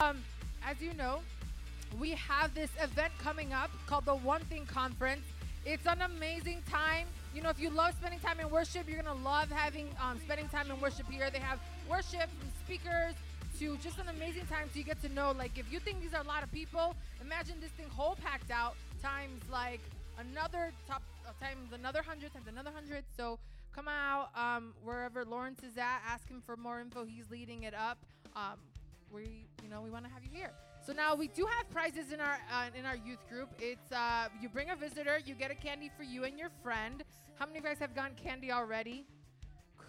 Um, as you know, we have this event coming up called the One Thing Conference. It's an amazing time. You know, if you love spending time in worship, you're gonna love having um, spending time in worship here. They have worship from speakers to just an amazing time. So you get to know, like, if you think these are a lot of people, imagine this thing whole packed out times like another top uh, times another hundred times another hundred. So come out um, wherever Lawrence is at. Ask him for more info. He's leading it up. Um, we, you know, we want to have you here. So now we do have prizes in our uh, in our youth group. It's uh, you bring a visitor, you get a candy for you and your friend. How many of you guys have gotten candy already?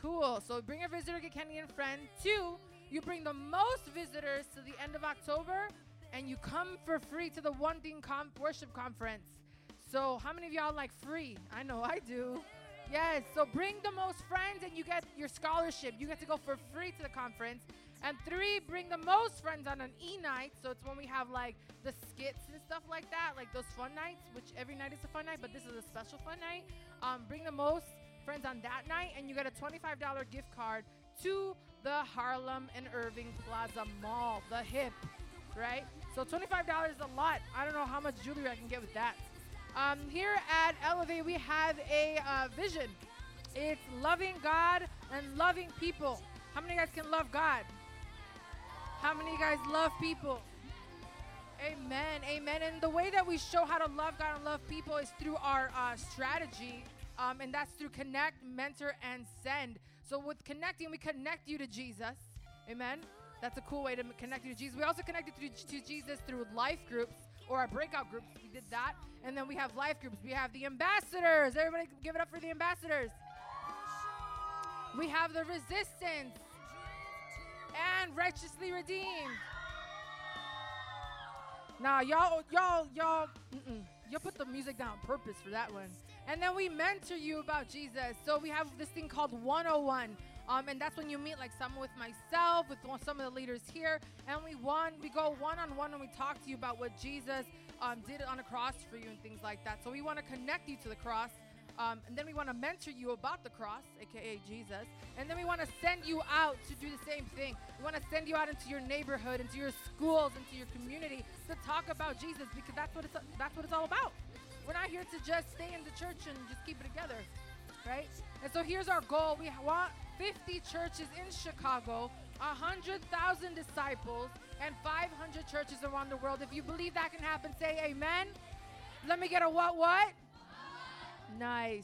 Cool. So bring a visitor, get candy and friend. Two, you bring the most visitors to the end of October, and you come for free to the One Thing comp- Worship Conference. So how many of y'all like free? I know I do. Yes. So bring the most friends, and you get your scholarship. You get to go for free to the conference. And three, bring the most friends on an E night. So it's when we have like the skits and stuff like that, like those fun nights, which every night is a fun night, but this is a special fun night. Um, bring the most friends on that night, and you get a $25 gift card to the Harlem and Irving Plaza Mall, the hip, right? So $25 is a lot. I don't know how much jewelry I can get with that. Um, here at Elevate, we have a uh, vision. It's loving God and loving people. How many of you guys can love God? How many of you guys love people? Amen, amen. And the way that we show how to love God and love people is through our uh, strategy, um, and that's through connect, mentor, and send. So with connecting, we connect you to Jesus. Amen. That's a cool way to connect you to Jesus. We also connected to, to Jesus through life groups or our breakout groups. We did that, and then we have life groups. We have the ambassadors. Everybody, give it up for the ambassadors. We have the resistance and righteously redeemed. Nah, y'all, y'all, y'all, you put the music down on purpose for that one. And then we mentor you about Jesus. So we have this thing called 101. Um, and that's when you meet like someone with myself, with some of the leaders here, and we one we go one on one and we talk to you about what Jesus um, did on a cross for you and things like that. So we want to connect you to the cross, um, and then we want to mentor you about the cross, aka Jesus, and then we want to send you out to do the same thing. We want to send you out into your neighborhood, into your schools, into your community to talk about Jesus because that's what it's that's what it's all about. We're not here to just stay in the church and just keep it together, right? And so here's our goal: we want 50 churches in Chicago, 100,000 disciples, and 500 churches around the world. If you believe that can happen, say Amen. Let me get a what what. Nice.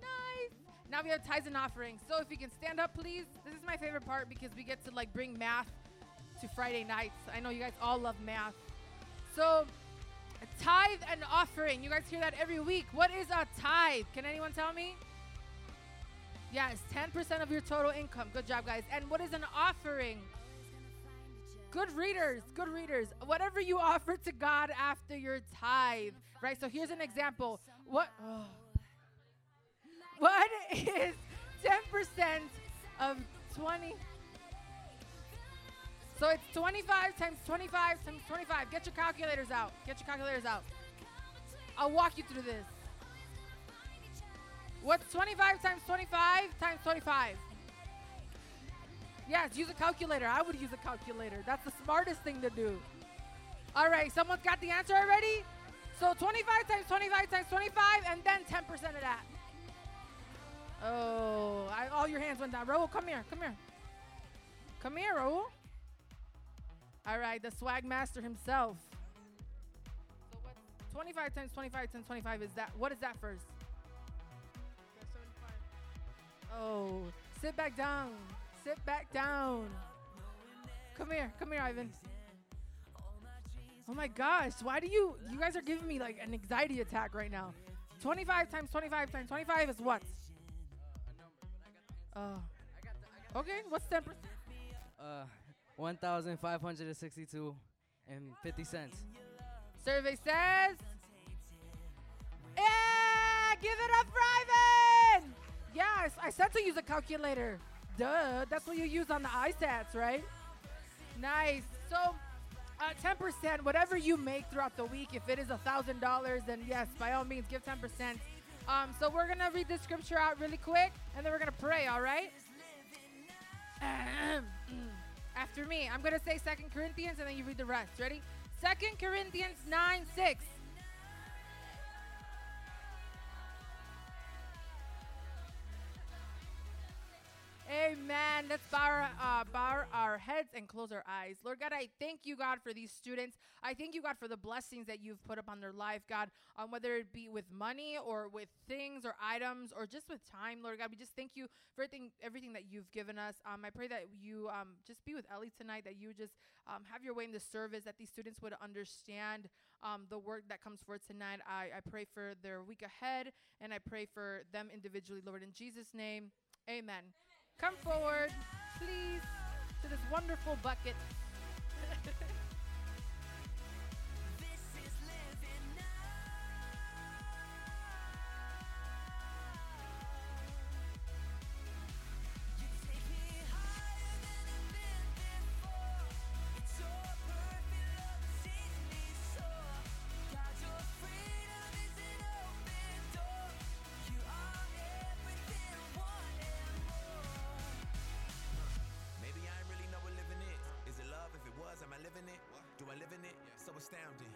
Nice. Now we have tithes and offerings. So if you can stand up, please. This is my favorite part because we get to like bring math to Friday nights. I know you guys all love math. So a tithe and offering. You guys hear that every week. What is a tithe? Can anyone tell me? Yes, 10% of your total income. Good job, guys. And what is an offering? Good readers, good readers. Whatever you offer to God after your tithe, right? So here's an example. What? oh. What is 10% of 20? So it's 25 times 25 times 25. Get your calculators out. Get your calculators out. I'll walk you through this. What's 25 times 25 times 25? Yes, use a calculator. I would use a calculator. That's the smartest thing to do. All right, someone's got the answer already? So 25 times 25 times 25 and then 10% of that. Oh, I, all your hands went down. Raul, come here. Come here. Come here, Raul. All right, the swag master himself. So what's 25 times 25 times 25 is that? What is that first? Oh, sit back down. Sit back down. Come here. Come here, Ivan. Oh my gosh. Why do you, you guys are giving me like an anxiety attack right now. 25 times 25 times 25 is what? Oh. Okay, what's 10%? Uh, 1,562 and 50 cents. Survey says. Yeah! Give it up Ivan! Yes, I said to use a calculator. Duh, that's what you use on the iStats, right? Nice. So, uh, 10%, whatever you make throughout the week, if it is a $1,000, then yes, by all means, give 10%. Um, so, we're to read this scripture out really quick, and then we're to pray, all right? after me. I'm to say Second Corinthians and then you read the rest. Ready? Second Corinthians 9 6. Amen. Let's bow our, uh, bow our heads and close our eyes. Lord God, I thank you, God, for these students. I thank you, God, for the blessings that you've put upon their life, God, um, whether it be with money or with things or items or just with time, Lord God. We just thank you for everything, everything that you've given us. Um, I pray that you um, just be with Ellie tonight, that you just um, have your way in the service, that these students would understand um, the work that comes forth tonight. I, I pray for their week ahead, and I pray for them individually, Lord. In Jesus' name, amen. Come forward, please, to this wonderful bucket. I live in it? So astounding.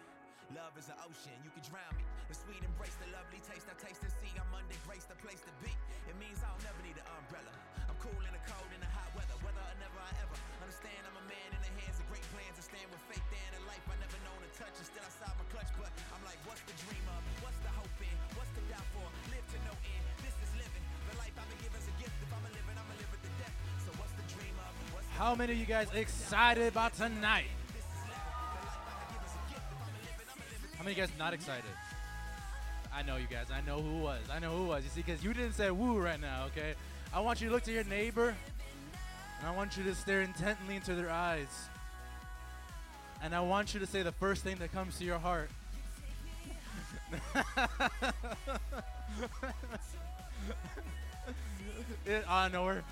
Love is an ocean, you can drown me. The sweet embrace, the lovely taste, I taste and see. I'm under grace, the place to be. It means I'll never need an umbrella. I'm cool in the cold, in the hot weather, whether or never I ever understand. I'm a man in the hands of great plans. I stand with faith in a life I never known to touch. And still I saw my clutch, but I'm like, what's the dream of? What's the hope in? What's the doubt for? Live to no end. This is living. The life I've been given's a gift. If I'm a living, I'm a live it to death. So what's the dream of? What's the How many of you guys excited about tonight? Many of you guys not excited? I know you guys. I know who was. I know who was. You see, because you didn't say woo right now, okay? I want you to look to your neighbor, and I want you to stare intently into their eyes. And I want you to say the first thing that comes to your heart. it, out of nowhere,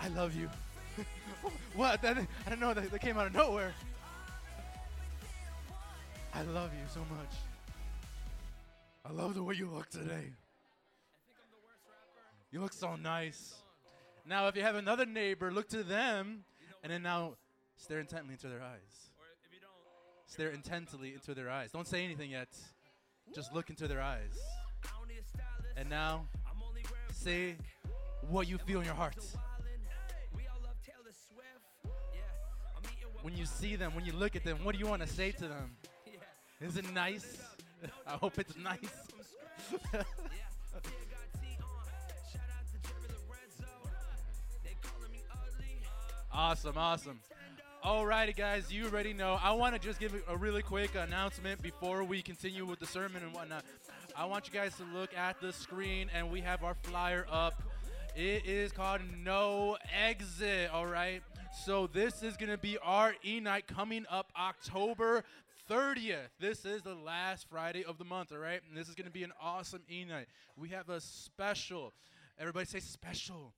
I love you. what? That, I don't know. That, that came out of nowhere. I love you so much. I love the way you look today. You look so nice. Now, if you have another neighbor, look to them, and then now stare intently into their eyes. Stare intently into their eyes. Don't say anything yet. Just look into their eyes. And now, say what you feel in your heart. When you see them, when you look at them, what do you want to say to them? Is it nice? I hope it's nice. awesome, awesome. Alrighty, guys, you already know. I want to just give a really quick announcement before we continue with the sermon and whatnot. I want you guys to look at the screen, and we have our flyer up. It is called No Exit, all right? So this is going to be our E-Night coming up October 30th. This is the last Friday of the month, all right? And this is going to be an awesome E-Night. We have a special, everybody say special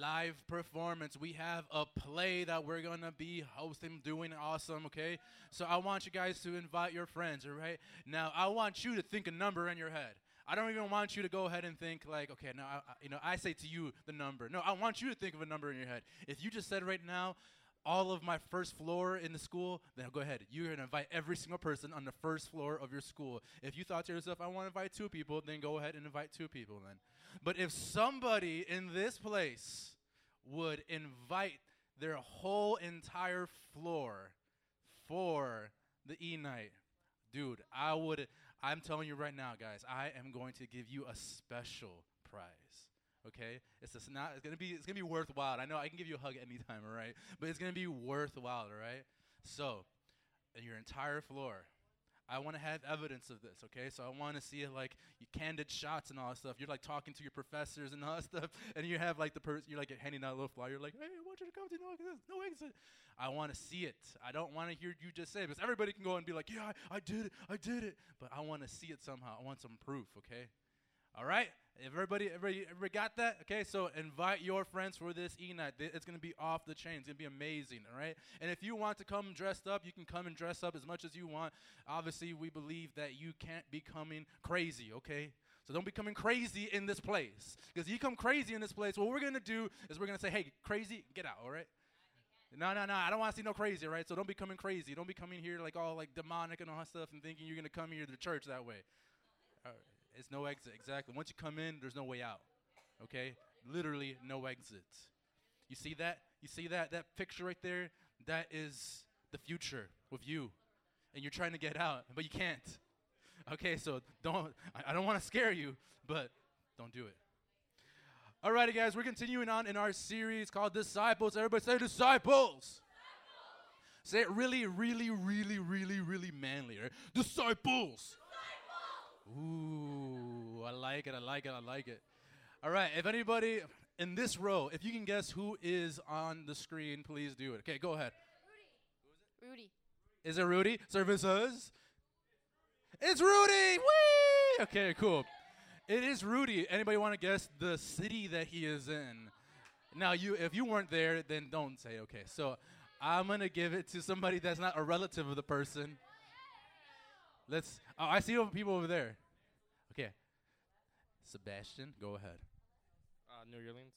live performance. We have a play that we're gonna be hosting, doing awesome, okay? So I want you guys to invite your friends, all right? Now I want you to think a number in your head. I don't even want you to go ahead and think like, okay, now I- you know, I say to you the number. No, I want you to think of a number in your head. If you just said right now, all of my first floor in the school, then go ahead. You're gonna invite every single person on the first floor of your school. If you thought to yourself, I want to invite two people, then go ahead and invite two people then. But if somebody in this place would invite their whole entire floor for the E night, dude, I would. I'm telling you right now, guys, I am going to give you a special prize. Okay, it's just not. It's gonna be. It's gonna be worthwhile. I know I can give you a hug anytime, all right? But it's gonna be worthwhile, all right? So, your entire floor. I want to have evidence of this, okay? So I want to see like you candid shots and all that stuff. You're like talking to your professors and all that stuff, and you have like the person you're like handing out a little flyer. You're like, hey, I want you to come to no exit. No exit. I want to see it. I don't want to hear you just say it because everybody can go and be like, yeah, I, I did it, I did it. But I want to see it somehow. I want some proof, okay? All right, everybody, everybody, everybody got that? Okay, so invite your friends for this E night. It's gonna be off the chain. It's gonna be amazing. All right, and if you want to come dressed up, you can come and dress up as much as you want. Obviously, we believe that you can't be coming crazy. Okay. So don't be coming crazy in this place. Because you come crazy in this place, what we're gonna do is we're gonna say, hey, crazy, get out, all right? No, no, no. I don't want to see no crazy, right? So don't be coming crazy. Don't be coming here like all like demonic and all that stuff and thinking you're gonna come here to church that way. Uh, it's no exit. Exactly. Once you come in, there's no way out. Okay? Literally no exit. You see that? You see that that picture right there? That is the future with you, and you're trying to get out, but you can't. Okay, so don't. I, don't want to scare you, but don't do it. Alrighty, guys, we're continuing on in our series called Disciples. Everybody say disciples. Say it really, really, really, really, really manly. Right? Disciples. Ooh, like it. I like it. I like it. All right. If anybody in this row, if you can guess who is on the screen, please do it. Okay, go ahead. Rudy. Who is it? Rudy. Is it Rudy? Services? It's Rudy! Whee! Okay, cool. It is Rudy. Anybody want to guess the city that he is in? Now, you, if you weren't there, then don't say okay. So, I'm gonna give it to somebody that's not a relative of the person. Let's. Oh, I see people over there. Sebastian, go ahead. Uh, New Orleans.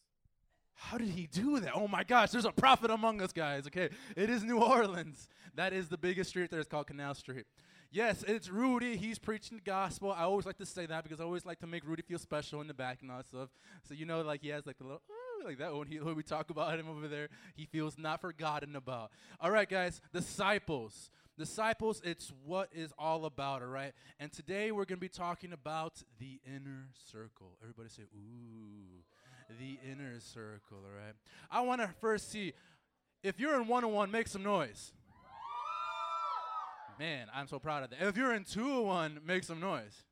How did he do that? Oh my gosh, there's a prophet among us, guys. Okay, it is New Orleans. That is the biggest street there. It's called Canal Street. Yes, it's Rudy. He's preaching the gospel. I always like to say that because I always like to make Rudy feel special in the back and all that stuff. So you know, like he has like the little like that when, he, when we talk about him over there, he feels not forgotten about. All right, guys, disciples. Disciples, it's what is all about, all right? And today we're going to be talking about the inner circle. Everybody say, ooh, the inner circle, all right? I want to first see if you're in 101, make some noise. Man, I'm so proud of that. If you're in 201, make some noise.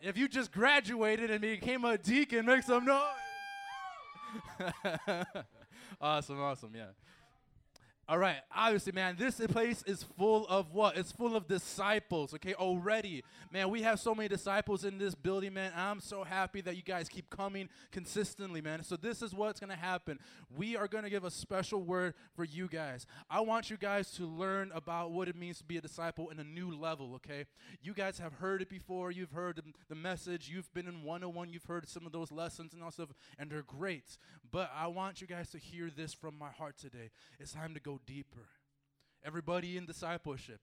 If you just graduated and became a deacon, make some noise. awesome, awesome, yeah. All right, obviously, man, this place is full of what? It's full of disciples, okay, already. Man, we have so many disciples in this building, man. I'm so happy that you guys keep coming consistently, man. So, this is what's going to happen. We are going to give a special word for you guys. I want you guys to learn about what it means to be a disciple in a new level, okay? You guys have heard it before. You've heard the, message. You've been in 101. You've heard some of those lessons and all stuff, and they're great. But I want you guys to hear this from my heart today. It's time to go deeper. Everybody in discipleship,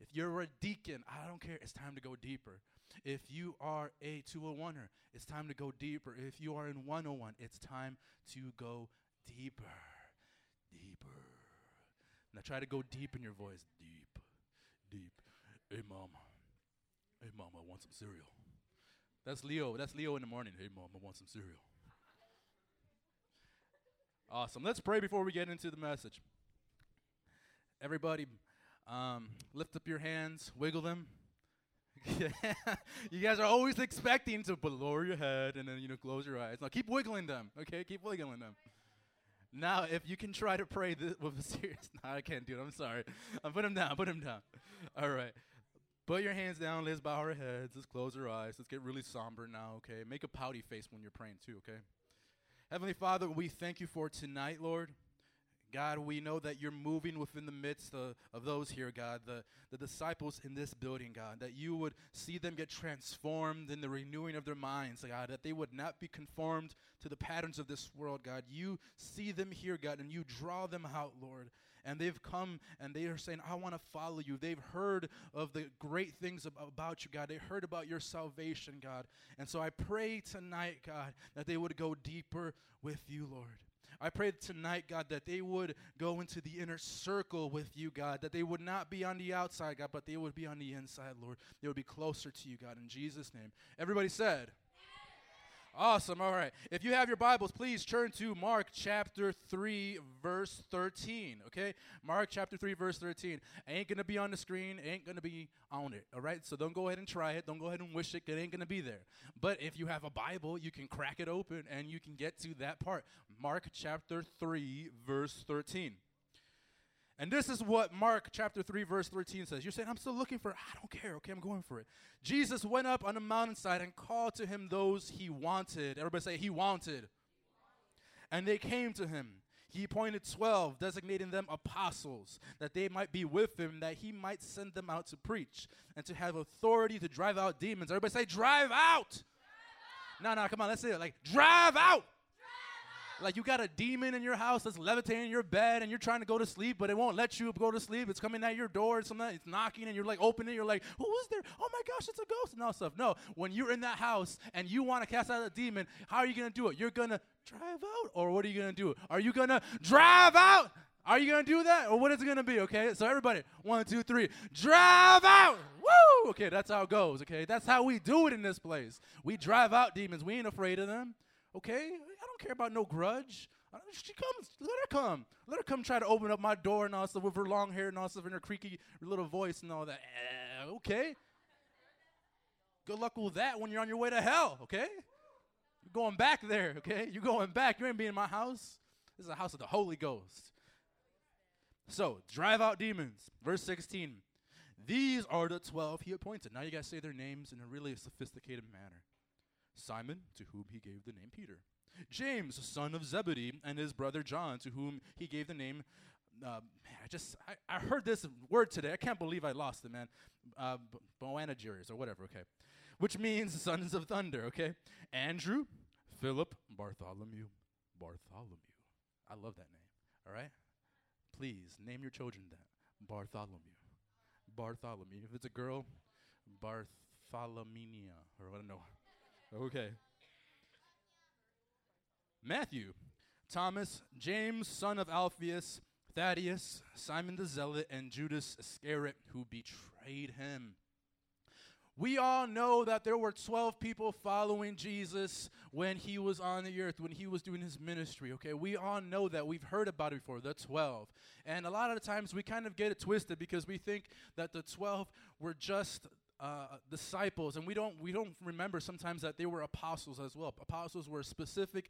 if you're a deacon, I don't care, it's time to go deeper. If you are a 201er, it's time to go deeper. If you are in 101, it's time to go deeper. Deeper. Now try to go deep in your voice. Deep. Deep. Hey, mom. Hey, mom, I want some cereal. That's Leo. That's Leo in the morning. Hey, mom, I want some cereal. Awesome. Let's pray before we get into the message. Everybody, um, lift up your hands, wiggle them. you guys are always expecting to lower your head and then you know close your eyes. Now keep wiggling them, okay? Keep wiggling them. Now, if you can try to pray with a serious, no, I can't do it. I'm sorry. Uh, put them down. Put them down. All right. Put your hands down. Let's bow our heads. Let's close our eyes. Let's get really somber now, okay? Make a pouty face when you're praying too, okay? Heavenly Father, we thank you for tonight, Lord. God, we know that you're moving within the midst of, of those here, God, the, the disciples in this building, God, that you would see them get transformed in the renewing of their minds, God, that they would not be conformed to the patterns of this world, God. You see them here, God, and you draw them out, Lord. And they've come and they are saying, I want to follow you. They've heard of the great things ab- about you, God. They heard about your salvation, God. And so I pray tonight, God, that they would go deeper with you, Lord. I pray tonight, God, that they would go into the inner circle with you, God, that they would not be on the outside, God, but they would be on the inside, Lord. They would be closer to you, God, in Jesus' name. Everybody said, Awesome. All right. If you have your Bibles, please turn to Mark chapter 3, verse 13. Okay? Mark chapter 3, verse 13. Ain't going to be on the screen, ain't going to be on it. All right? So don't go ahead and try it. Don't go ahead and wish it. It ain't going to be there. But if you have a Bible, you can crack it open and you can get to that part. Mark chapter 3, verse 13. And this is what Mark chapter 3, verse 13 says. You're saying, I'm still looking for it. I don't care. Okay, I'm going for it. Jesus went up on the mountainside and called to him those he wanted. Everybody say, He wanted. And they came to him. He appointed 12, designating them apostles, that they might be with him, that he might send them out to preach and to have authority to drive out demons. Everybody say, Drive out. No, no, come on, let's say it like, Drive out. Like you got a demon in your house that's levitating your bed and you're trying to go to sleep, but it won't let you go to sleep. It's coming at your door, it's something it's knocking and you're like opening, you're like, who is there? Oh my gosh, it's a ghost and all stuff. No, when you're in that house and you want to cast out a demon, how are you gonna do it? You're gonna drive out, or what are you gonna do? Are you gonna drive out? Are you gonna do that, or what is it gonna be? Okay, so everybody, one, two, three, drive out. Woo! Okay, that's how it goes. Okay, that's how we do it in this place. We drive out demons. We ain't afraid of them. Okay, don't care about no grudge. She comes, let her come. Let her come try to open up my door and all stuff with her long hair and all stuff and her creaky little voice and all that. Eh, okay. Good luck with that when you're on your way to hell, okay? You're going back there, okay? You're going back. You ain't being in my house. This is a house of the Holy Ghost. So, drive out demons. Verse 16. These are the 12 he appointed. Now you guys say their names in a really sophisticated manner. Simon, to whom he gave the name Peter. James, son of Zebedee, and his brother John, to whom he gave the name. Uh, man, I just I, I heard this word today. I can't believe I lost it, man. Uh, or whatever. Okay, which means sons of thunder. Okay, Andrew, Philip, Bartholomew, Bartholomew. I love that name. All right, please name your children that Bartholomew. Bartholomew. If it's a girl, Bartholomenia or I know. Okay. Matthew, Thomas, James, son of Alphaeus, Thaddeus, Simon the Zealot, and Judas Iscariot, who betrayed him. We all know that there were 12 people following Jesus when he was on the earth, when he was doing his ministry, okay? We all know that. We've heard about it before, the 12. And a lot of the times we kind of get it twisted because we think that the 12 were just uh, disciples and we don't we don't remember sometimes that they were apostles as well. Apostles were specific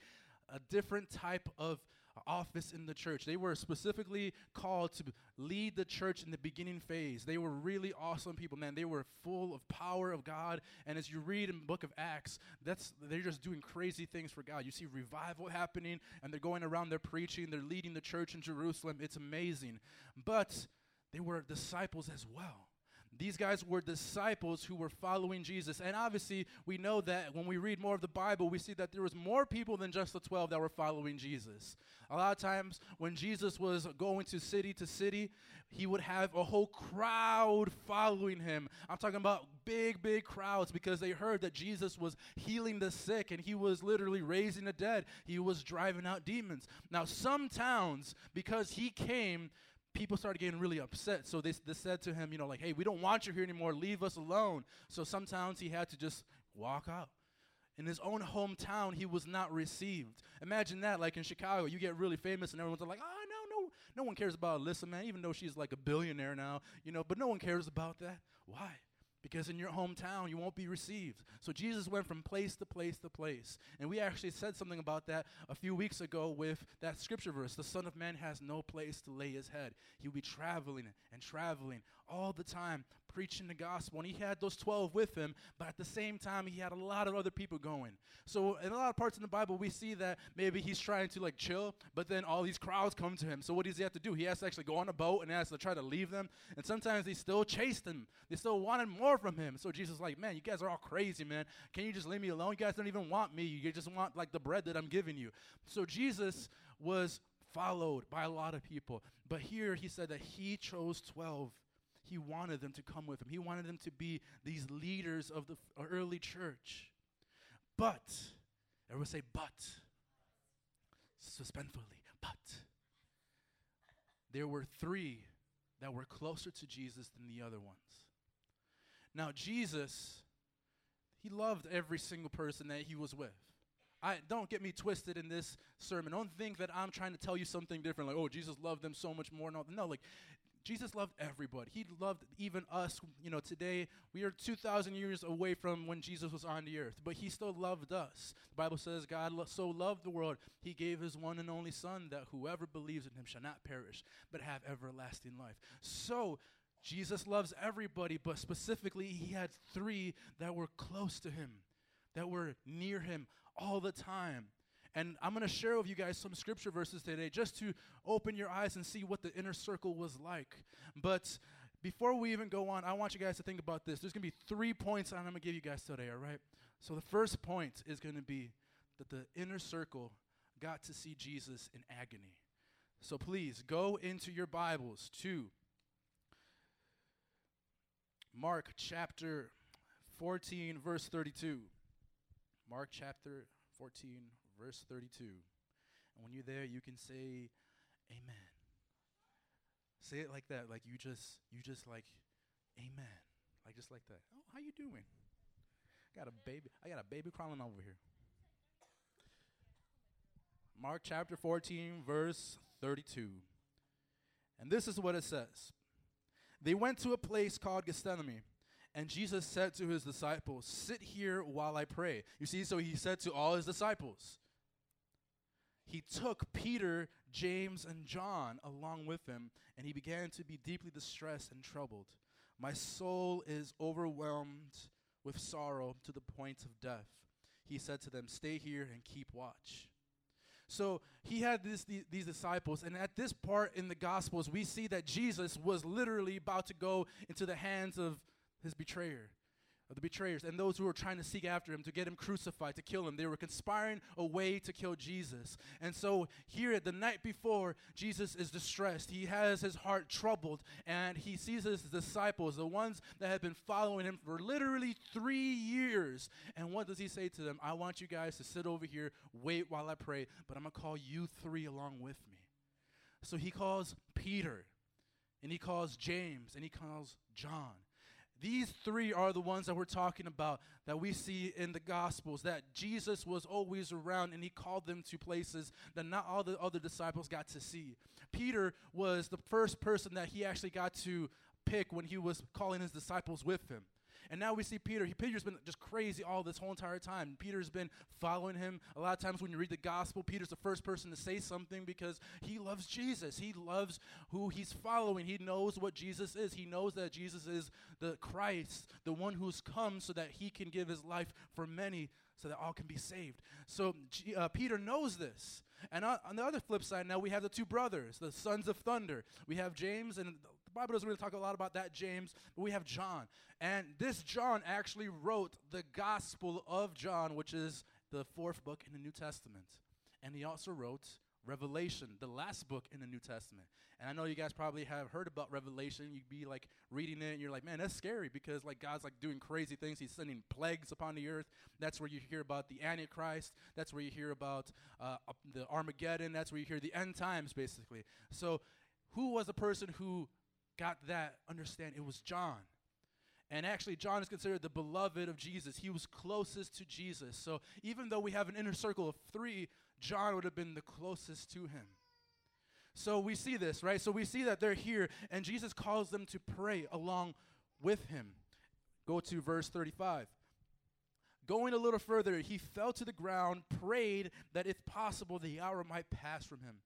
a different type of office in the church. They were specifically called to lead the church in the beginning phase. They were really awesome people, man. They were full of power of God. And as you read in the book of Acts, that's they're just doing crazy things for God. You see revival happening and they're going around they're preaching, they're leading the church in Jerusalem. It's amazing. But they were disciples as well. These guys were disciples who were following Jesus. And obviously, we know that when we read more of the Bible, we see that there was more people than just the 12 that were following Jesus. A lot of times when Jesus was going to city to city, he would have a whole crowd following him. I'm talking about big, big crowds because they heard that Jesus was healing the sick and he was literally raising the dead. He was driving out demons. Now, some towns, because he came, people started getting really upset. So they, they said to him, you know, like, hey, we don't want you here anymore. Leave us alone. So sometimes he had to just walk out. In his own hometown, he was not received. Imagine that, like in Chicago, you get really famous and everyone's like, oh, no, no, no one cares about Alyssa, man, even though she's like a billionaire now, you know, but no one cares about that. Why? Because in your hometown, you won't be received. So Jesus went from place to place to place. And we actually said something about that a few weeks ago with that scripture verse The Son of Man has no place to lay his head. He'll be traveling and traveling all the time, preaching the gospel. And he had those 12 with him, but at the same time, he had a lot of other people going. So in a lot of parts in the Bible, we see that maybe he's trying to like chill, but then all these crowds come to him. So what does he have to do? He has to actually go on a boat and has to try to leave them. And sometimes they still chased him. They still wanted more from him. So Jesus is like, man, you guys are all crazy, man. Can you just leave me alone? You guys don't even want me. You just want like the bread that I'm giving you. So Jesus was followed by a lot of people. But here he said that he chose 12 he wanted them to come with him. He wanted them to be these leaders of the uh, early church. But, everyone say, but, suspensefully, but, there were three that were closer to Jesus than the other ones. Now, Jesus, he loved every single person that he was with. I don't get me twisted in this sermon. Don't think that I'm trying to tell you something different, like, oh, Jesus loved them so much more. No, no, like Jesus loved everybody. He loved even us. You know, today we are 2,000 years away from when Jesus was on the earth, but he still loved us. The Bible says God lo- so loved the world, he gave his one and only Son that whoever believes in him shall not perish, but have everlasting life. So, Jesus loves everybody, but specifically, he had three that were close to him, that were near him all the time. And I'm going to share with you guys some scripture verses today just to open your eyes and see what the inner circle was like. But before we even go on, I want you guys to think about this. There's going to be three points I'm going to give you guys today, all right? So the first point is going to be that the inner circle got to see Jesus in agony. So please go into your Bibles to Mark chapter 14, verse 32. Mark chapter 14, verse 32. And when you're there, you can say, Amen. Say it like that, like you just, you just like, Amen, like just like that. Oh, how you doing? I Got a baby. I got a baby crawling over here. Mark chapter 14, verse 32. And this is what it says They went to a place called Gethsemane, and Jesus said to his disciples, Sit here while I pray. You see, so he said to all his disciples, He took Peter, James, and John along with him, and he began to be deeply distressed and troubled. My soul is overwhelmed with sorrow to the point of death. He said to them, Stay here and keep watch. So he had this, these, these disciples, and at this part in the Gospels, we see that Jesus was literally about to go into the hands of his betrayer, the betrayers, and those who were trying to seek after him to get him crucified, to kill him. They were conspiring a way to kill Jesus. And so here, the night before, Jesus is distressed. He has his heart troubled, and he sees his disciples, the ones that have been following him for literally three years. And what does he say to them? I want you guys to sit over here, wait while I pray, but I'm going to call you three along with me. So he calls Peter, and he calls James, and he calls John. These three are the ones that we're talking about that we see in the Gospels that Jesus was always around and he called them to places that not all the other disciples got to see. Peter was the first person that he actually got to pick when he was calling his disciples with him. And now we see Peter. He, Peter's been just crazy all this whole entire time. Peter's been following him. A lot of times when you read the gospel, Peter's the first person to say something because he loves Jesus. He loves who he's following. He knows what Jesus is. He knows that Jesus is the Christ, the one who's come so that he can give his life for many so that all can be saved. So uh, Peter knows this. And on, on, the other flip side, now we have the two brothers, the sons of thunder. We have James, and Bible doesn't really talk a lot about that James, but we have John. And this John actually wrote the Gospel of John, which is the fourth book in the New Testament. And he also wrote Revelation, the last book in the New Testament. And I know you guys probably have heard about Revelation. You'd be like reading it and you're like, man, that's scary because like God's like doing crazy things. He's sending plagues upon the earth. That's where you hear about the Antichrist. That's where you hear about uh, the Armageddon. That's where you hear the end times, basically. So, who was the person who got that understand? It was John. And actually, John is considered the beloved of Jesus. He was closest to Jesus. So even though we have an inner circle of three, John would have been the closest to him. So we see this, right? So we see that they're here, and Jesus calls them to pray along with him. Go to verse 35. Going a little further, he fell to the ground, prayed that if possible, the hour might pass from him.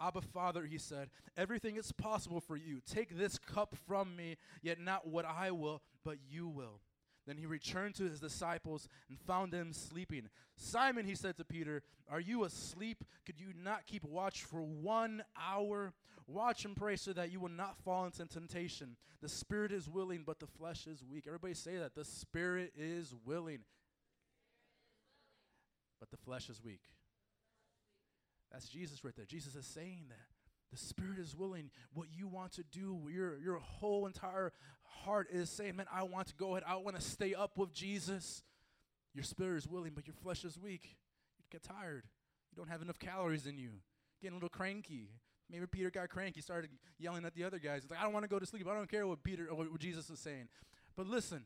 Abba, Father, he said, everything is possible for you. Take this cup from me, yet not what I will, but you will. Then he returned to his disciples and found them sleeping. Simon, he said to Peter, Are you asleep? Could you not keep watch for one hour? Watch and pray so that you will not fall into temptation. The spirit is willing, but the flesh is weak. Everybody say that. The spirit is willing, but the flesh is weak. That's Jesus right there. Jesus is saying that. The spirit is willing. What you want to do, your, your whole entire heart is saying, Man, I want to go ahead. I want to stay up with Jesus. Your spirit is willing, but your flesh is weak. You get tired. You don't have enough calories in you. Getting a little cranky. Maybe Peter got cranky, started yelling at the other guys. He's like, I don't want to go to sleep. I don't care what Peter or what Jesus is saying. But listen,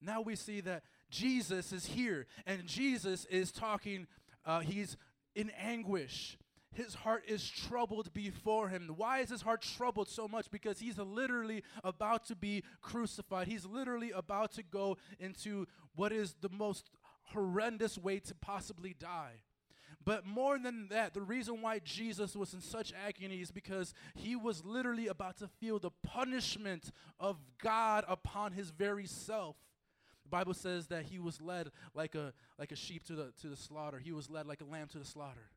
now we see that Jesus is here, and Jesus is talking. Uh, he's in anguish. His heart is troubled before him. Why is his heart troubled so much? Because he's literally about to be crucified. He's literally about to go into what is the most horrendous way to possibly die. But more than that, the reason why Jesus was in such agony is because he was literally about to feel the punishment of God upon his very self. The Bible says that he was led like a like a sheep to the to the slaughter. He was led like a lamb to the slaughter.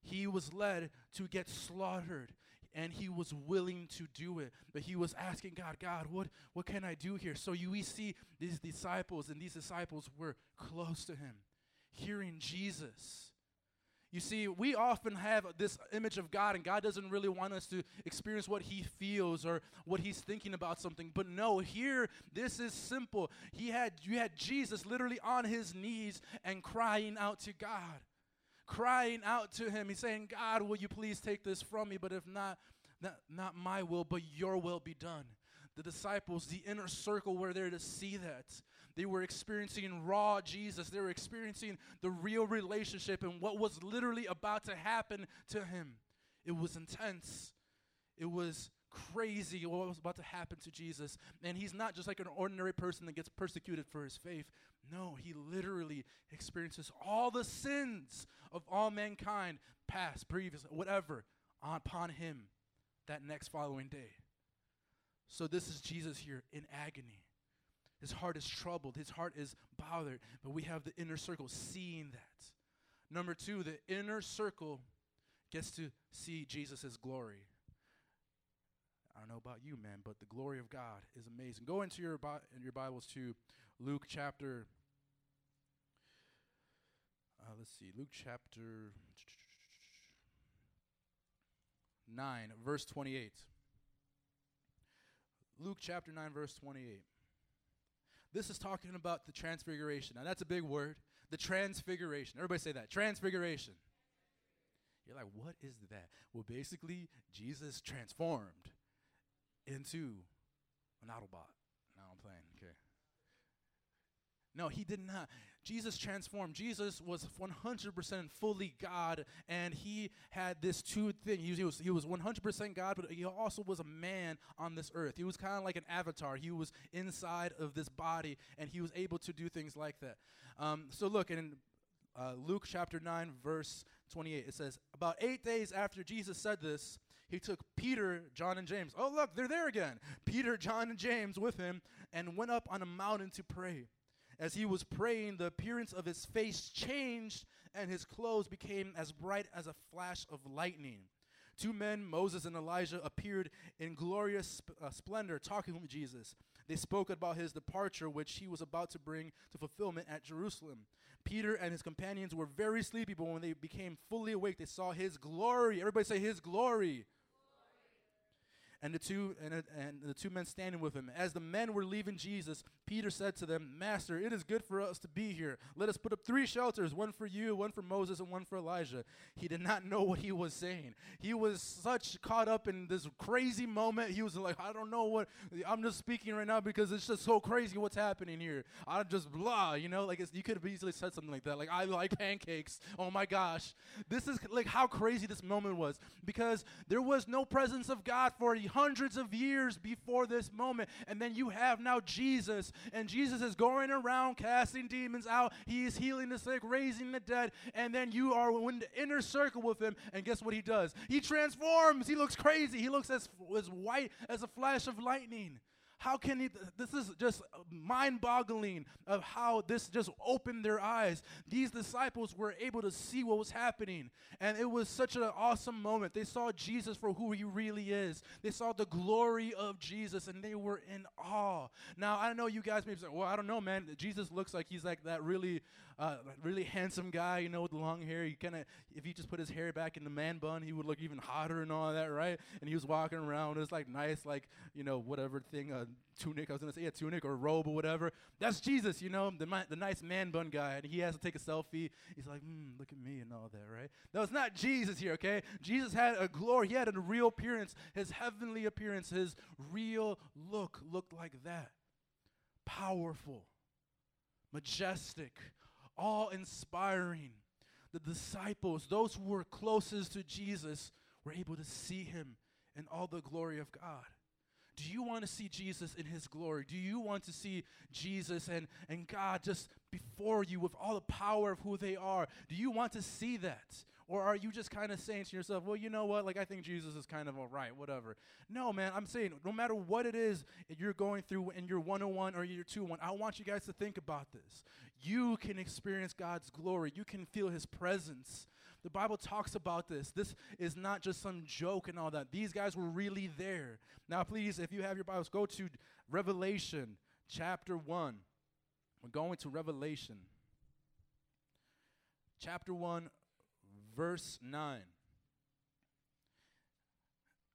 He was led to get slaughtered and he was willing to do it. But he was asking God, God, what, what can I do here? So you, we see these disciples, and these disciples were close to him, hearing Jesus. You see, we often have this image of God, and God doesn't really want us to experience what He feels or what He's thinking about something. But no, here, this is simple. He had you had Jesus literally on his knees and crying out to God, crying out to Him. He's saying, "God, will you please take this from me? But if not, not, not my will, but Your will be done." The disciples, the inner circle, were there to see that. They were experiencing raw Jesus. They were experiencing the real relationship and what was literally about to happen to him. It was intense. It was crazy what was about to happen to Jesus. And he's not just like an ordinary person that gets persecuted for his faith. No, he literally experiences all the sins of all mankind, past, previous, whatever, upon him that next following day. So this is Jesus here in agony. His heart is troubled, his heart is bothered, but we have the inner circle seeing that. Number two, the inner circle gets to see Jesus' glory. I don't know about you, man, but the glory of God is amazing. Go into your, Bi- in your Bibles to Luke chapter. Uh, let's see, Luke chapter 9, verse 28. Luke chapter 9, verse 28. This is talking about the transfiguration. Now, that's a big word. The transfiguration. Everybody say that. Transfiguration. You're like, what is that? Well, basically, Jesus transformed into an Autobot. No, I'm playing. Okay. No, he did not. Jesus transformed. Jesus was 100% fully God, and he had this two thing. He was, he was, he was 100% God, but he also was a man on this earth. He was kind of like an avatar. He was inside of this body, and he was able to do things like that. Um, so look, in uh, Luke chapter 9, verse 28, it says, About eight days after Jesus said this, he took Peter, John, and James. Oh, look, they're there again. Peter, John, and James with him, and went up on a mountain to pray. As he was praying, the appearance of his face changed, and his clothes became as bright as a flash of lightning. Two men, Moses and Elijah, appeared in glorious sp- uh, splendor, talking with Jesus. They spoke about his departure, which he was about to bring to fulfillment at Jerusalem. Peter and his companions were very sleepy, but when they became fully awake, they saw his glory. Everybody say, His glory and the two and, and the two men standing with him. As the men were leaving Jesus, Peter said to them, "Master, it is good for us to be here. Let us put up three shelters, one for you, one for Moses, and one for Elijah." He did not know what he was saying. He was such caught up in this crazy moment. He was like, "I don't know what I'm just speaking right now because it's just so crazy what's happening here. I just blah, you know, like you could have easily said something like that, like I like pancakes. Oh my gosh, this is like how crazy this moment was because there was no presence of God for hundreds of years before this moment. And then you have now Jesus, and Jesus is going around casting demons out. He is healing the sick, raising the dead, and then you are in the inner circle with him. And guess what he does? He transforms. He looks crazy. He looks as, as white as a flash of lightning. How can he? This is just mind boggling of how this just opened their eyes. These disciples were able to see what was happening, and it was such an awesome moment. They saw Jesus for who he really is, they saw the glory of Jesus, and they were in awe. Now, I know you guys may say, well, I don't know, man. Jesus looks like he's like that really uh, really handsome guy, you know, with the long hair. He kind of, if he just put his hair back in the man bun, he would look even hotter and all that, right? And he was walking around, it was like nice, like you know, whatever thing, a tunic. I was gonna say a tunic or a robe or whatever. That's Jesus, you know, the the nice man bun guy, and he has to take a selfie. He's like, hmm, look at me and all that, right? No, it's not Jesus here, okay? Jesus had a glory. He had a real appearance. His heavenly appearance, his real look looked like that. Powerful, majestic, awe inspiring. The disciples, those who were closest to Jesus, were able to see him in all the glory of God. Do you want to see Jesus in his glory? Do you want to see Jesus and, and God just before you with all the power of who they are? Do you want to see that? Or are you just kind of saying to yourself, well, you know what? Like, I think Jesus is kind of all right, whatever. No, man, I'm saying no matter what it is you're going through in your 101 or your 201, I want you guys to think about this. You can experience God's glory, you can feel his presence. The Bible talks about this. This is not just some joke and all that. These guys were really there. Now, please, if you have your Bibles, go to Revelation chapter 1. We're going to Revelation chapter 1, verse 9.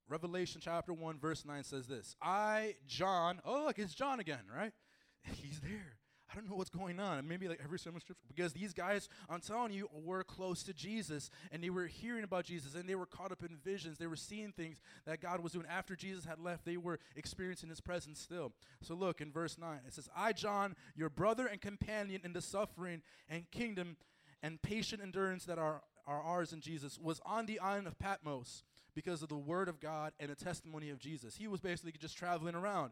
Revelation chapter 1, verse 9 says this I, John, oh, look, it's John again, right? He's there. I don't know what's going on. Maybe like every single scripture. Because these guys, I'm telling you, were close to Jesus and they were hearing about Jesus and they were caught up in visions. They were seeing things that God was doing. After Jesus had left, they were experiencing his presence still. So look in verse 9. It says, I, John, your brother and companion in the suffering and kingdom and patient endurance that are, are ours in Jesus, was on the island of Patmos because of the word of God and the testimony of Jesus. He was basically just traveling around.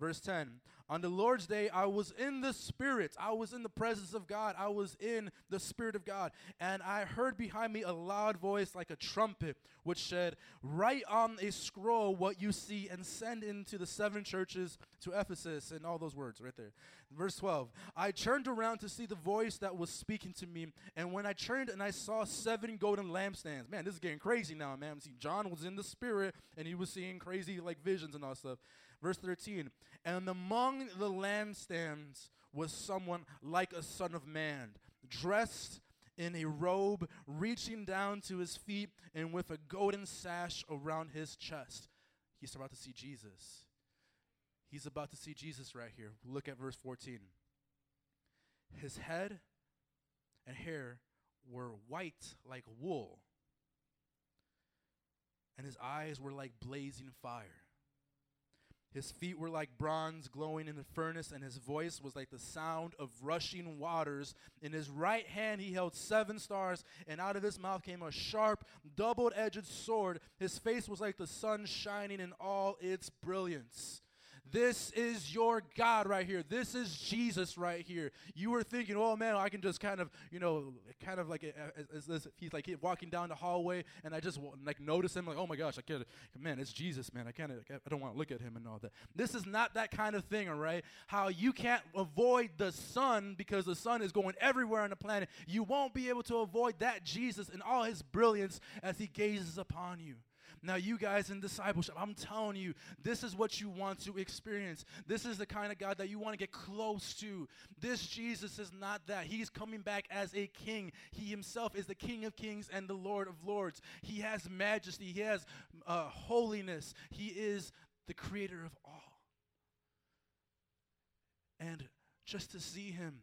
Verse 10 On the Lord's day, I was in the Spirit. I was in the presence of God. I was in the Spirit of God. And I heard behind me a loud voice like a trumpet, which said, Write on a scroll what you see and send into the seven churches to Ephesus. And all those words right there. Verse 12 I turned around to see the voice that was speaking to me. And when I turned and I saw seven golden lampstands, man, this is getting crazy now, man. See, John was in the Spirit and he was seeing crazy like visions and all stuff. Verse 13, and among the lampstands was someone like a son of man, dressed in a robe, reaching down to his feet, and with a golden sash around his chest. He's about to see Jesus. He's about to see Jesus right here. Look at verse 14. His head and hair were white like wool, and his eyes were like blazing fire. His feet were like bronze glowing in the furnace, and his voice was like the sound of rushing waters. In his right hand he held seven stars, and out of his mouth came a sharp, double edged sword. His face was like the sun shining in all its brilliance. This is your God right here. This is Jesus right here. You were thinking, oh man, I can just kind of, you know, kind of like as, as he's like walking down the hallway, and I just like notice him, like, oh my gosh, I can't, man, it's Jesus, man. I can't, I don't want to look at him and all that. This is not that kind of thing, all right? How you can't avoid the sun because the sun is going everywhere on the planet. You won't be able to avoid that Jesus and all his brilliance as he gazes upon you. Now, you guys in discipleship, I'm telling you, this is what you want to experience. This is the kind of God that you want to get close to. This Jesus is not that. He's coming back as a king. He himself is the King of kings and the Lord of lords. He has majesty, he has uh, holiness, he is the creator of all. And just to see him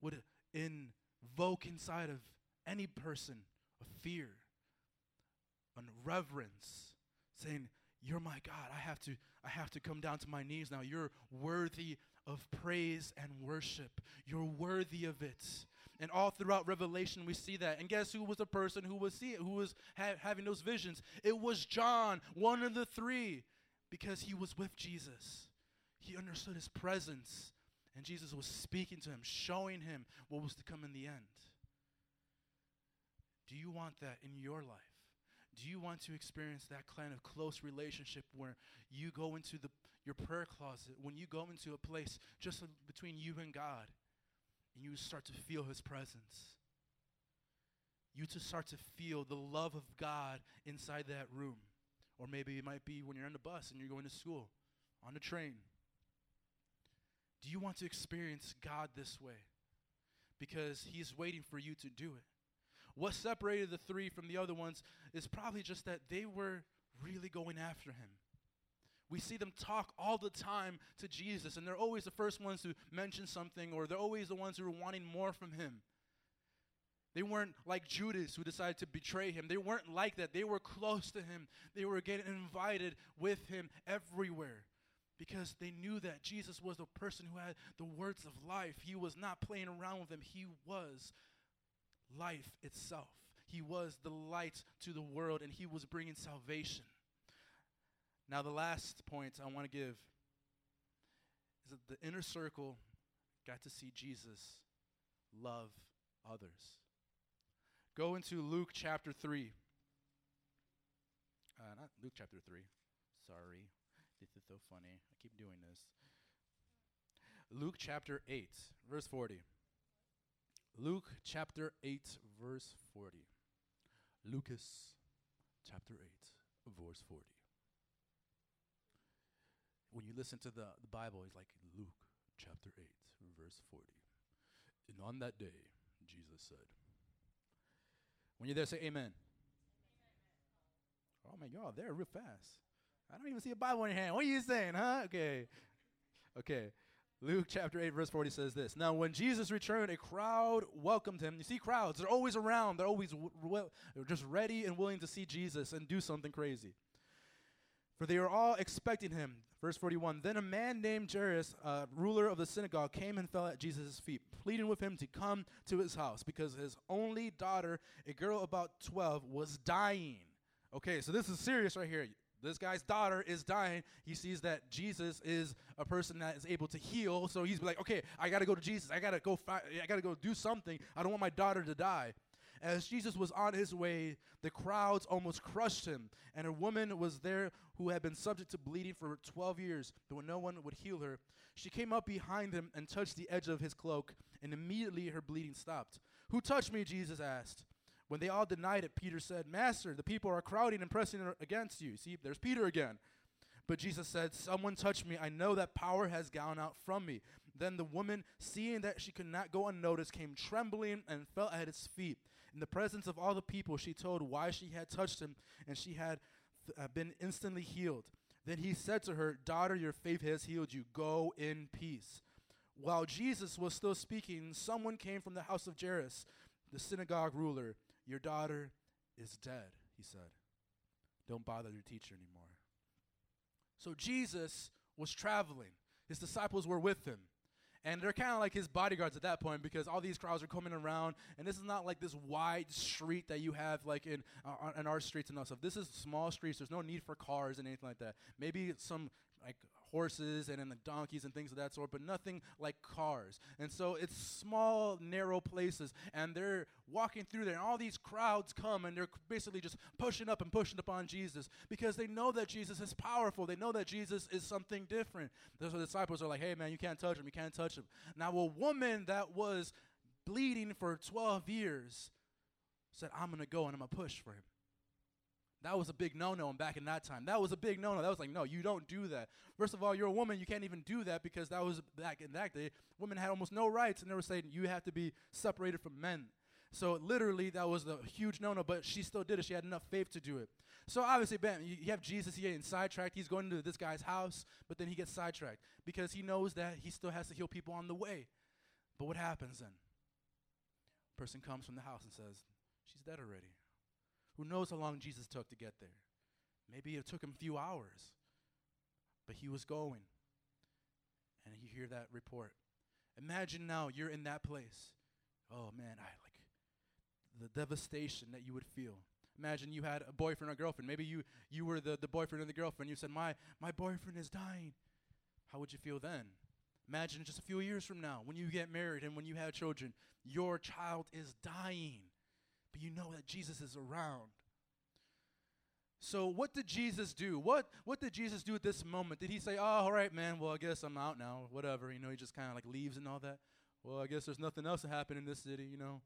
would invoke inside of any person a fear reverence, saying, You're my God. I have to, I have to come down to my knees now. You're worthy of praise and worship. You're worthy of it. And all throughout Revelation, we see that. And guess who was the person who was seeing, who was ha- having those visions? It was John, one of the three, because he was with Jesus. He understood his presence, and Jesus was speaking to him, showing him what was to come in the end. Do you want that in your life? Do you want to experience that kind of close relationship where you go into the, your prayer closet, when you go into a place just between you and God, and you start to feel His presence? You to start to feel the love of God inside that room. Or maybe it might be when you're on the bus and you're going to school, on the train. Do you want to experience God this way? Because He's waiting for you to do it. What separated the three from the other ones is probably just that they were really going after him. We see them talk all the time to Jesus, and they're always the first ones to mention something, or they're always the ones who are wanting more from him. They weren't like Judas who decided to betray him. They weren't like that. They were close to him. They were getting invited with him everywhere because they knew that Jesus was the person who had the words of life. He was not playing around with them, he was life itself. He was the light to the world and he was bringing salvation. Now, the last point I want to give is that the inner circle got to see Jesus love others. Go into Luke chapter 3. Uh, not Luke chapter 3. Sorry. This is so funny. I keep doing this. Luke chapter 8, verse 40. Luke chapter 8, verse 40. Lucas chapter 8, verse 40. When you listen to the, the Bible, it's like Luke chapter 8, verse 40. And on that day, Jesus said, When you're there, say amen. Oh man, y'all there real fast. I don't even see a Bible in your hand. What are you saying, huh? Okay. Okay. Luke chapter 8, verse 40 says this. Now, when Jesus returned, a crowd welcomed him. You see crowds, they're always around. They're always w- they're just ready and willing to see Jesus and do something crazy. For they were all expecting him. Verse 41 Then a man named Jairus, uh, ruler of the synagogue, came and fell at Jesus' feet, pleading with him to come to his house because his only daughter, a girl about 12, was dying. Okay, so this is serious right here. This guy's daughter is dying. He sees that Jesus is a person that is able to heal, so he's like, "Okay, I got to go to Jesus. I got to go fi- I got to go do something. I don't want my daughter to die." As Jesus was on his way, the crowds almost crushed him, and a woman was there who had been subject to bleeding for 12 years, though no one would heal her. She came up behind him and touched the edge of his cloak, and immediately her bleeding stopped. Who touched me? Jesus asked. When they all denied it, Peter said, Master, the people are crowding and pressing against you. See, there's Peter again. But Jesus said, Someone touched me. I know that power has gone out from me. Then the woman, seeing that she could not go unnoticed, came trembling and fell at his feet. In the presence of all the people, she told why she had touched him, and she had th- uh, been instantly healed. Then he said to her, Daughter, your faith has healed you. Go in peace. While Jesus was still speaking, someone came from the house of Jairus, the synagogue ruler. Your daughter is dead, he said. Don't bother your teacher anymore. So Jesus was traveling. His disciples were with him. And they're kind of like his bodyguards at that point because all these crowds are coming around, and this is not like this wide street that you have like in uh, in our streets and all stuff. This is small streets. There's no need for cars and anything like that. Maybe some like horses and then the donkeys and things of that sort, but nothing like cars. And so it's small, narrow places, and they're walking through there, and all these crowds come, and they're basically just pushing up and pushing upon Jesus because they know that Jesus is powerful. They know that Jesus is something different. So the disciples are like, "Hey, man, you can't touch him. You can't touch him." Now, a woman that was bleeding for 12 years said, "I'm gonna go and I'm gonna push for him." That was a big no-no back in that time. That was a big no-no. That was like, no, you don't do that. First of all, you're a woman. You can't even do that because that was back in that day. Women had almost no rights, and they were saying you have to be separated from men. So literally, that was a huge no-no. But she still did it. She had enough faith to do it. So obviously, bam, you, have Jesus. Getting sidetracked. He's going to this guy's house, but then he gets sidetracked because he knows that he still has to heal people on the way. But what happens then? Person comes from the house and says, "She's dead already." Who knows how long Jesus took to get there? Maybe it took him a few hours. But he was going. And you hear that report. Imagine now you're in that place. Oh man, I like the devastation that you would feel. Imagine you had a boyfriend or girlfriend. Maybe you you were the, the boyfriend or the girlfriend. You said, My my boyfriend is dying. How would you feel then? Imagine just a few years from now, when you get married and when you have children, your child is dying but you know that Jesus is around. So what did Jesus do? What what did Jesus do at this moment? Did he say, "Oh, all right, man. Well, I guess I'm out now. Whatever." You know, he just kind of like leaves and all that. Well, I guess there's nothing else to happen in this city. You know,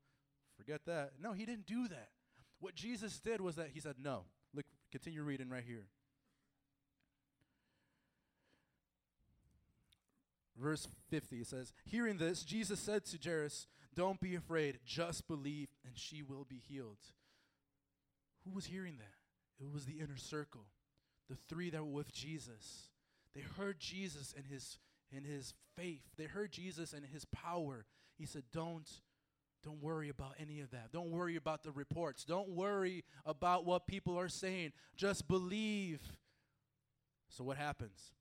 forget that. No, he didn't do that. What Jesus did was that he said, "No." Look, continue reading right here. Verse 50 it says, Hearing this, Jesus said to Jairus, Don't be afraid, just believe, and she will be healed. Who was hearing that? It was the inner circle, the three that were with Jesus. They heard Jesus and his in his faith. They heard Jesus and his power. He said, Don't don't worry about any of that. Don't worry about the reports. Don't worry about what people are saying. Just believe. So what happens?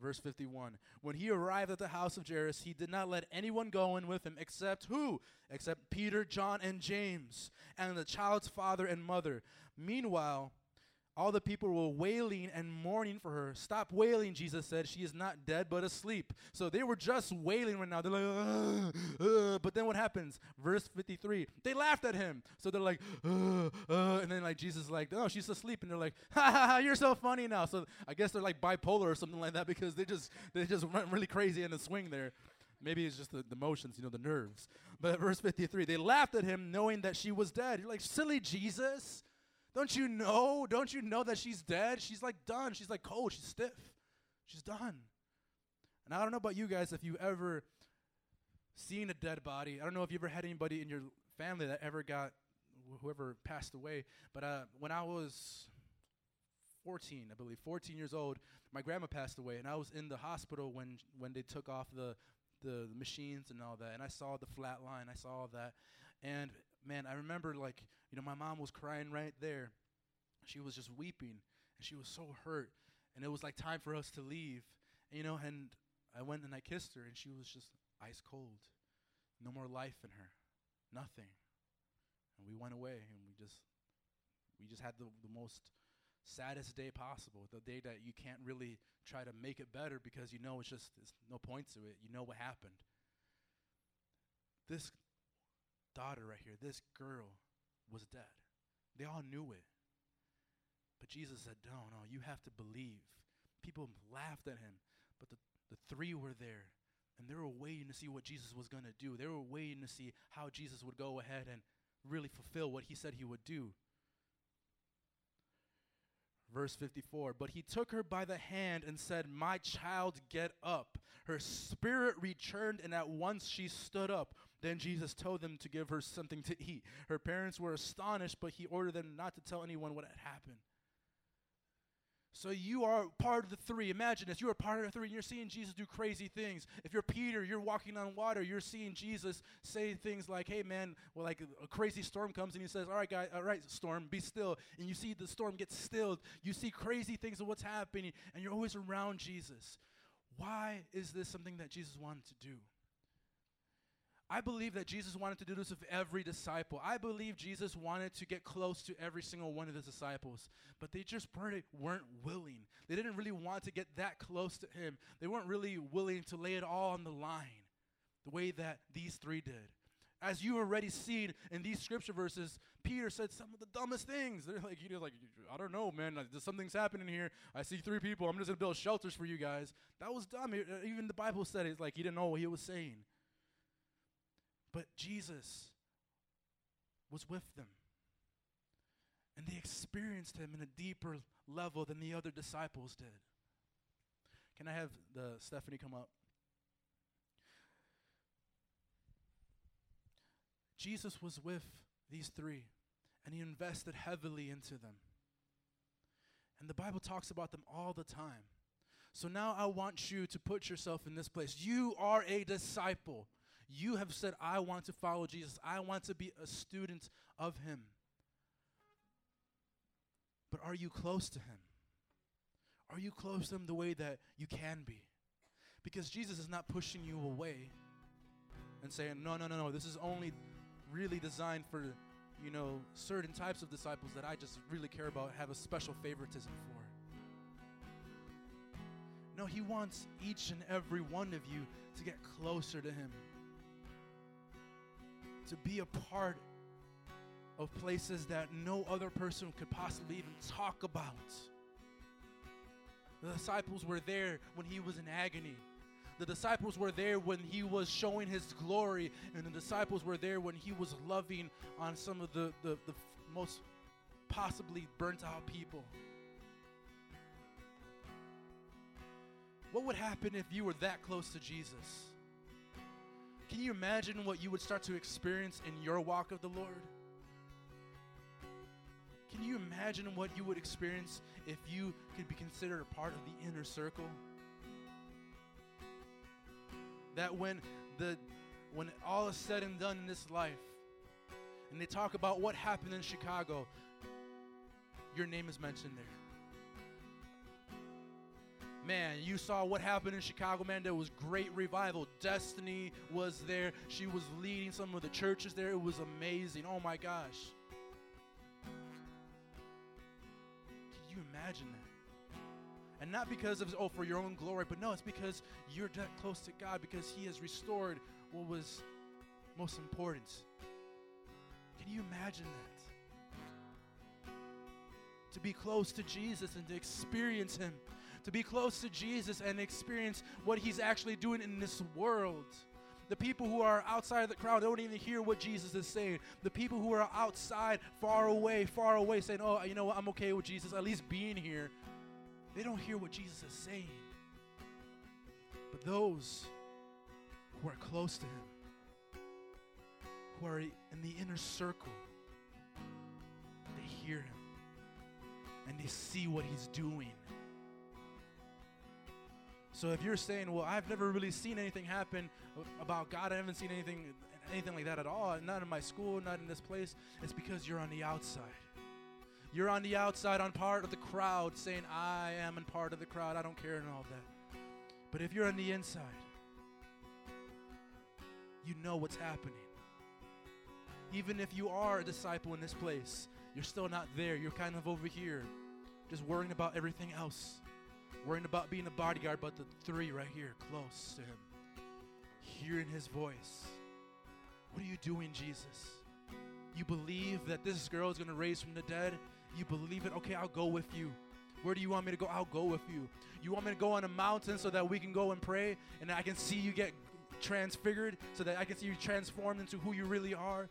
Verse 51. When he arrived at the house of Jairus, he did not let anyone go in with him except who? Except Peter, John, and James, and the child's father and mother. Meanwhile, all the people were wailing and mourning for her. Stop wailing, Jesus said. She is not dead, but asleep. So they were just wailing right now. They're like, "Ugh, ugh." but then what happens? Verse 53. They laughed at him. So they're like, "Ugh, ugh." and then like Jesus is like, oh, she's asleep. And they're like, ha ha ha, you're so funny now. So I guess they're like bipolar or something like that because they just they just went really crazy in the swing there. Maybe it's just the, the motions, you know, the nerves. But verse 53, they laughed at him knowing that she was dead. You're like, silly Jesus. Don't you know? Don't you know that she's dead? She's like done. She's like cold. She's stiff. She's done. And I don't know about you guys if you've ever seen a dead body. I don't know if you ever had anybody in your family that ever got wh- whoever passed away. But uh, when I was 14, I believe, 14 years old, my grandma passed away, and I was in the hospital when when they took off the the machines and all that, and I saw the flat line, I saw all that, and man, I remember like you know my mom was crying right there, she was just weeping, and she was so hurt, and it was like time for us to leave, you know, and I went and I kissed her, and she was just ice cold, no more life in her, nothing, and we went away, and we just we just had the the most saddest day possible, the day that you can't really try to make it better because you know it's just there's no point to it. You know what happened. This daughter right here, this girl was dead. They all knew it. But Jesus said, No, no, you have to believe. People laughed at him, but the, the three were there, and they were waiting to see what Jesus was going to do. They were waiting to see how Jesus would go ahead and really fulfill what he said he would do. Verse 54 But he took her by the hand and said, My child, get up. Her spirit returned, and at once she stood up. Then Jesus told them to give her something to eat. Her parents were astonished, but he ordered them not to tell anyone what had happened. So you are part of the three. Imagine this. You are part of the three, and you're seeing Jesus do crazy things. If you're Peter, you're walking on water. You're seeing Jesus say things like, hey, man, well, like a, crazy storm comes, and he says, all right, guys, all right, storm, be still. And you see the storm get stilled. You see crazy things of what's happening, and you're always around Jesus. Why is this something that Jesus wanted to do? I believe that Jesus wanted to do this with every disciple. I believe Jesus wanted to get close to every single one of his disciples, but they just weren't, weren't willing. They didn't really want to get that close to him. They weren't really willing to lay it all on the line the way that these three did. As you already seen in these scripture verses, Peter said some of the dumbest things. They're like, you know, like, I don't know, man. Something's happening here. I see three people. I'm just gonna build shelters for you guys. That was dumb. Even the Bible said it. Like he didn't know what he was saying. But Jesus was with them. And they experienced him in a deeper level than the other disciples did. Can I have the Stephanie come up? Jesus was with these three, and he invested heavily into them. And the Bible talks about them all the time. So now I want you to put yourself in this place. You are a disciple. You have said, I want to follow Jesus. I want to be a student of him. But are you close to him? Are you close to him the way that you can be? Because Jesus is not pushing you away and saying, no, no, no, no, this is only really designed for, you know, certain types of disciples that I just really care about, have a special favoritism for. No, he wants each and every one of you to get closer to him to be a part of places that no other person could possibly even talk about. The disciples were there when he was in agony. The disciples were there when he was showing his glory, and the disciples were there when he was loving on some of the, the, the most possibly burnt out people. What would happen if you were that close to Jesus? Can you imagine what you would start to experience in your walk of the Lord? Can you imagine what you would experience if you could be considered a part of the inner circle? That when the when all is said and done in this life, and they talk about what happened in Chicago, your name is mentioned there man, you saw what happened in Chicago, man. There was great revival. Destiny was there. She was leading some of the churches there. It was amazing. Oh my gosh. Can you imagine that? And not because of, oh, for your own glory, but no, it's because you're that close to God, because He has restored what was most important. Can you imagine that? To be close to Jesus and to experience Him to be close to Jesus and experience what he's actually doing in this world. The people who are outside of the crowd don't even hear what Jesus is saying. The people who are outside, far away, far away, saying, Oh, you know what? I'm okay with Jesus, at least being here. They don't hear what Jesus is saying. But those who are close to him, who are in the inner circle, they hear him and they see what he's doing. So if you're saying, "Well, I've never really seen anything happen about God. I haven't seen anything anything like that at all. Not in my school, not in this place." It's because you're on the outside. You're on the outside, on part of the crowd, saying, "I am in part of the crowd. I don't care," and all that. But if you're on the inside, you know what's happening. Even if you are a disciple in this place, you're still not there. You're kind of over here, just worrying about everything else worrying about being a bodyguard, but the three right here, close to him, hearing his voice. What are you doing, Jesus? You believe that this girl is going to raise from the dead? You believe it? Okay, I'll go with you. Where do you want me to go? I'll go with you. You want me to go on a mountain so that we can go and pray and I can see you get transfigured so that I can see you transformed into who you really are?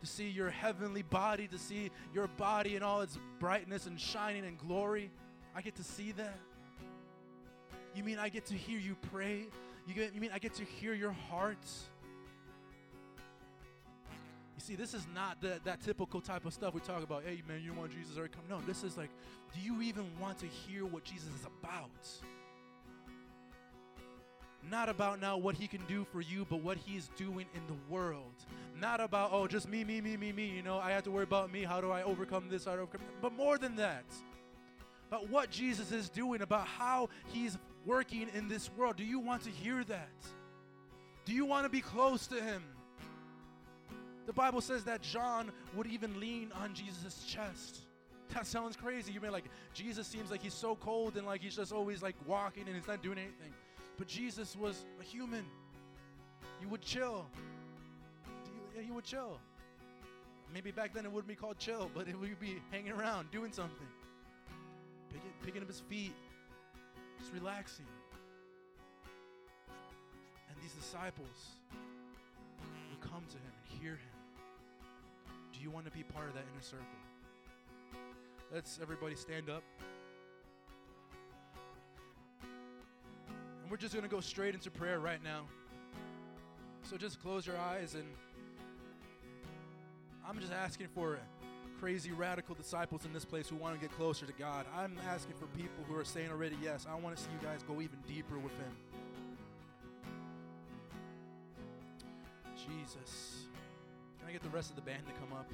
To see your heavenly body, to see your body in all its brightness and shining and glory. I get to see that. You mean I get to hear you pray? You, get, you mean I get to hear your heart? You see, this is not the, that typical type of stuff we talk about. Hey, man, you want Jesus or come? No, this is like, do you even want to hear what Jesus is about? Not about now what he can do for you, but what he is doing in the world. Not about, oh, just me, me, me, me, me. You know, I have to worry about me. How do I overcome this? How do I overcome But more than that, about what Jesus is doing, about how he's working in this world. Do you want to hear that? Do you want to be close to him? The Bible says that John would even lean on Jesus' chest. That sounds crazy. You mean like Jesus seems like he's so cold and like he's just always like walking and he's not doing anything. But Jesus was a human. He would chill. He would chill. Maybe back then it wouldn't be called chill, but it would be hanging around, doing something. Picking, picking up his feet, just relaxing. And these disciples would come to him and hear him. Do you want to be part of that inner circle? Let's everybody stand up. And we're just going to go straight into prayer right now. So just close your eyes and I'm just asking for crazy radical disciples in this place who want to get closer to God. I'm asking for people who are saying already yes. I want to see you guys go even deeper with Him. Jesus. Can I get the rest of the band to come up?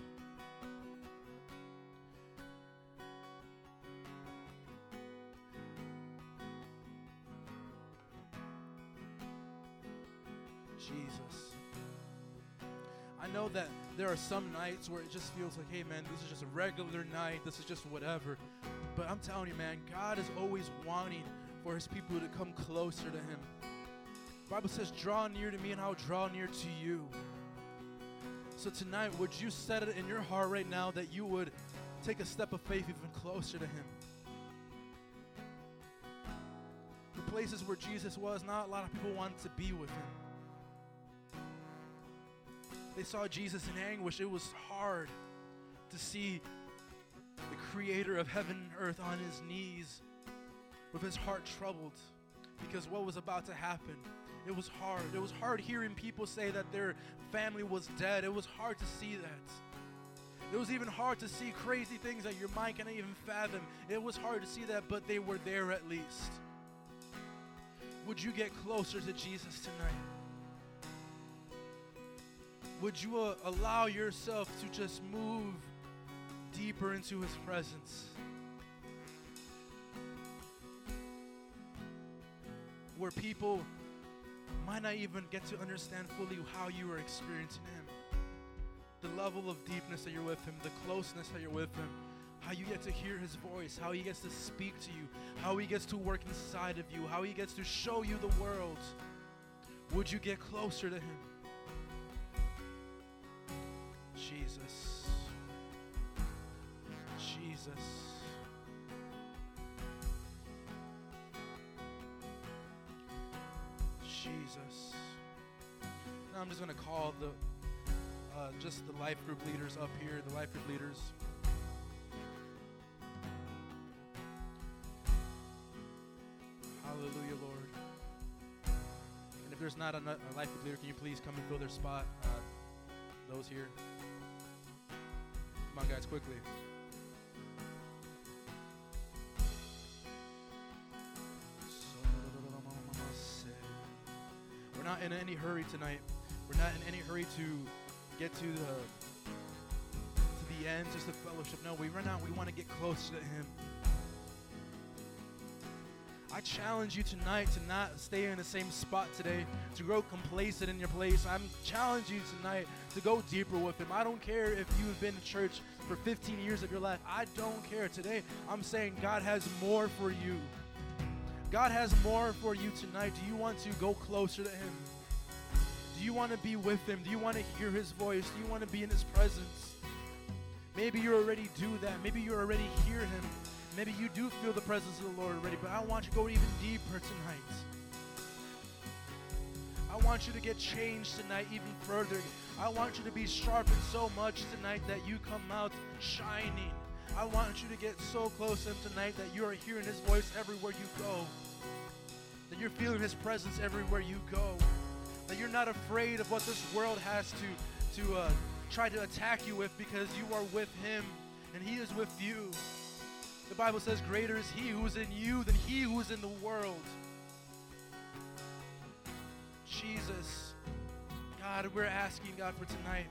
There are some nights where it just feels like, hey man, this is just a regular night, this is just whatever. But I'm telling you, man, God is always wanting for his people to come closer to him. The Bible says, draw near to me and I'll draw near to you. So tonight, would you set it in your heart right now that you would take a step of faith even closer to him? The places where Jesus was, not a lot of people wanted to be with him. They saw Jesus in anguish. It was hard to see the creator of heaven and earth on his knees with his heart troubled because what was about to happen. It was hard. It was hard hearing people say that their family was dead. It was hard to see that. It was even hard to see crazy things that your mind cannot even fathom. It was hard to see that, but they were there at least. Would you get closer to Jesus tonight? Would you uh, allow yourself to just move deeper into his presence? Where people might not even get to understand fully how you are experiencing him. The level of deepness that you're with him, the closeness that you're with him, how you get to hear his voice, how he gets to speak to you, how he gets to work inside of you, how he gets to show you the world. Would you get closer to him? Jesus. Jesus. Jesus. Now I'm just going to call the uh, just the life group leaders up here, the life group leaders. Hallelujah, Lord. And if there's not a, life group leader, can you please come and fill their spot? Uh, those here. Come on, guys, quickly. We're not in any hurry tonight. We're not in any hurry to get to the to the end, just the fellowship. No, we run out. We want to get close to Him. I challenge you tonight to not stay in the same spot today, to grow complacent in your place. I'm challenging you tonight to go deeper with Him. I don't care if you've been to church for 15 years of your life. I don't care. Today, I'm saying God has more for you. God has more for you tonight. Do you want to go closer to Him? Do you want to be with Him? Do you want to hear His voice? Do you want to be in His presence? Maybe you already do that. Maybe you already hear Him. Maybe you do feel the presence of the Lord already, but I want you to go even deeper tonight. I want you to get changed tonight even further. I want you to be sharpened so much tonight that you come out shining. I want you to get so close to Him tonight that you are hearing His voice everywhere you go. That you're feeling His presence everywhere you go. That you're not afraid of what this world has to, to uh, try to attack you with because you are with Him and He is with you. The Bible says, Greater is He who is in you than He who is in the world. Jesus. God, we're asking, God, for tonight.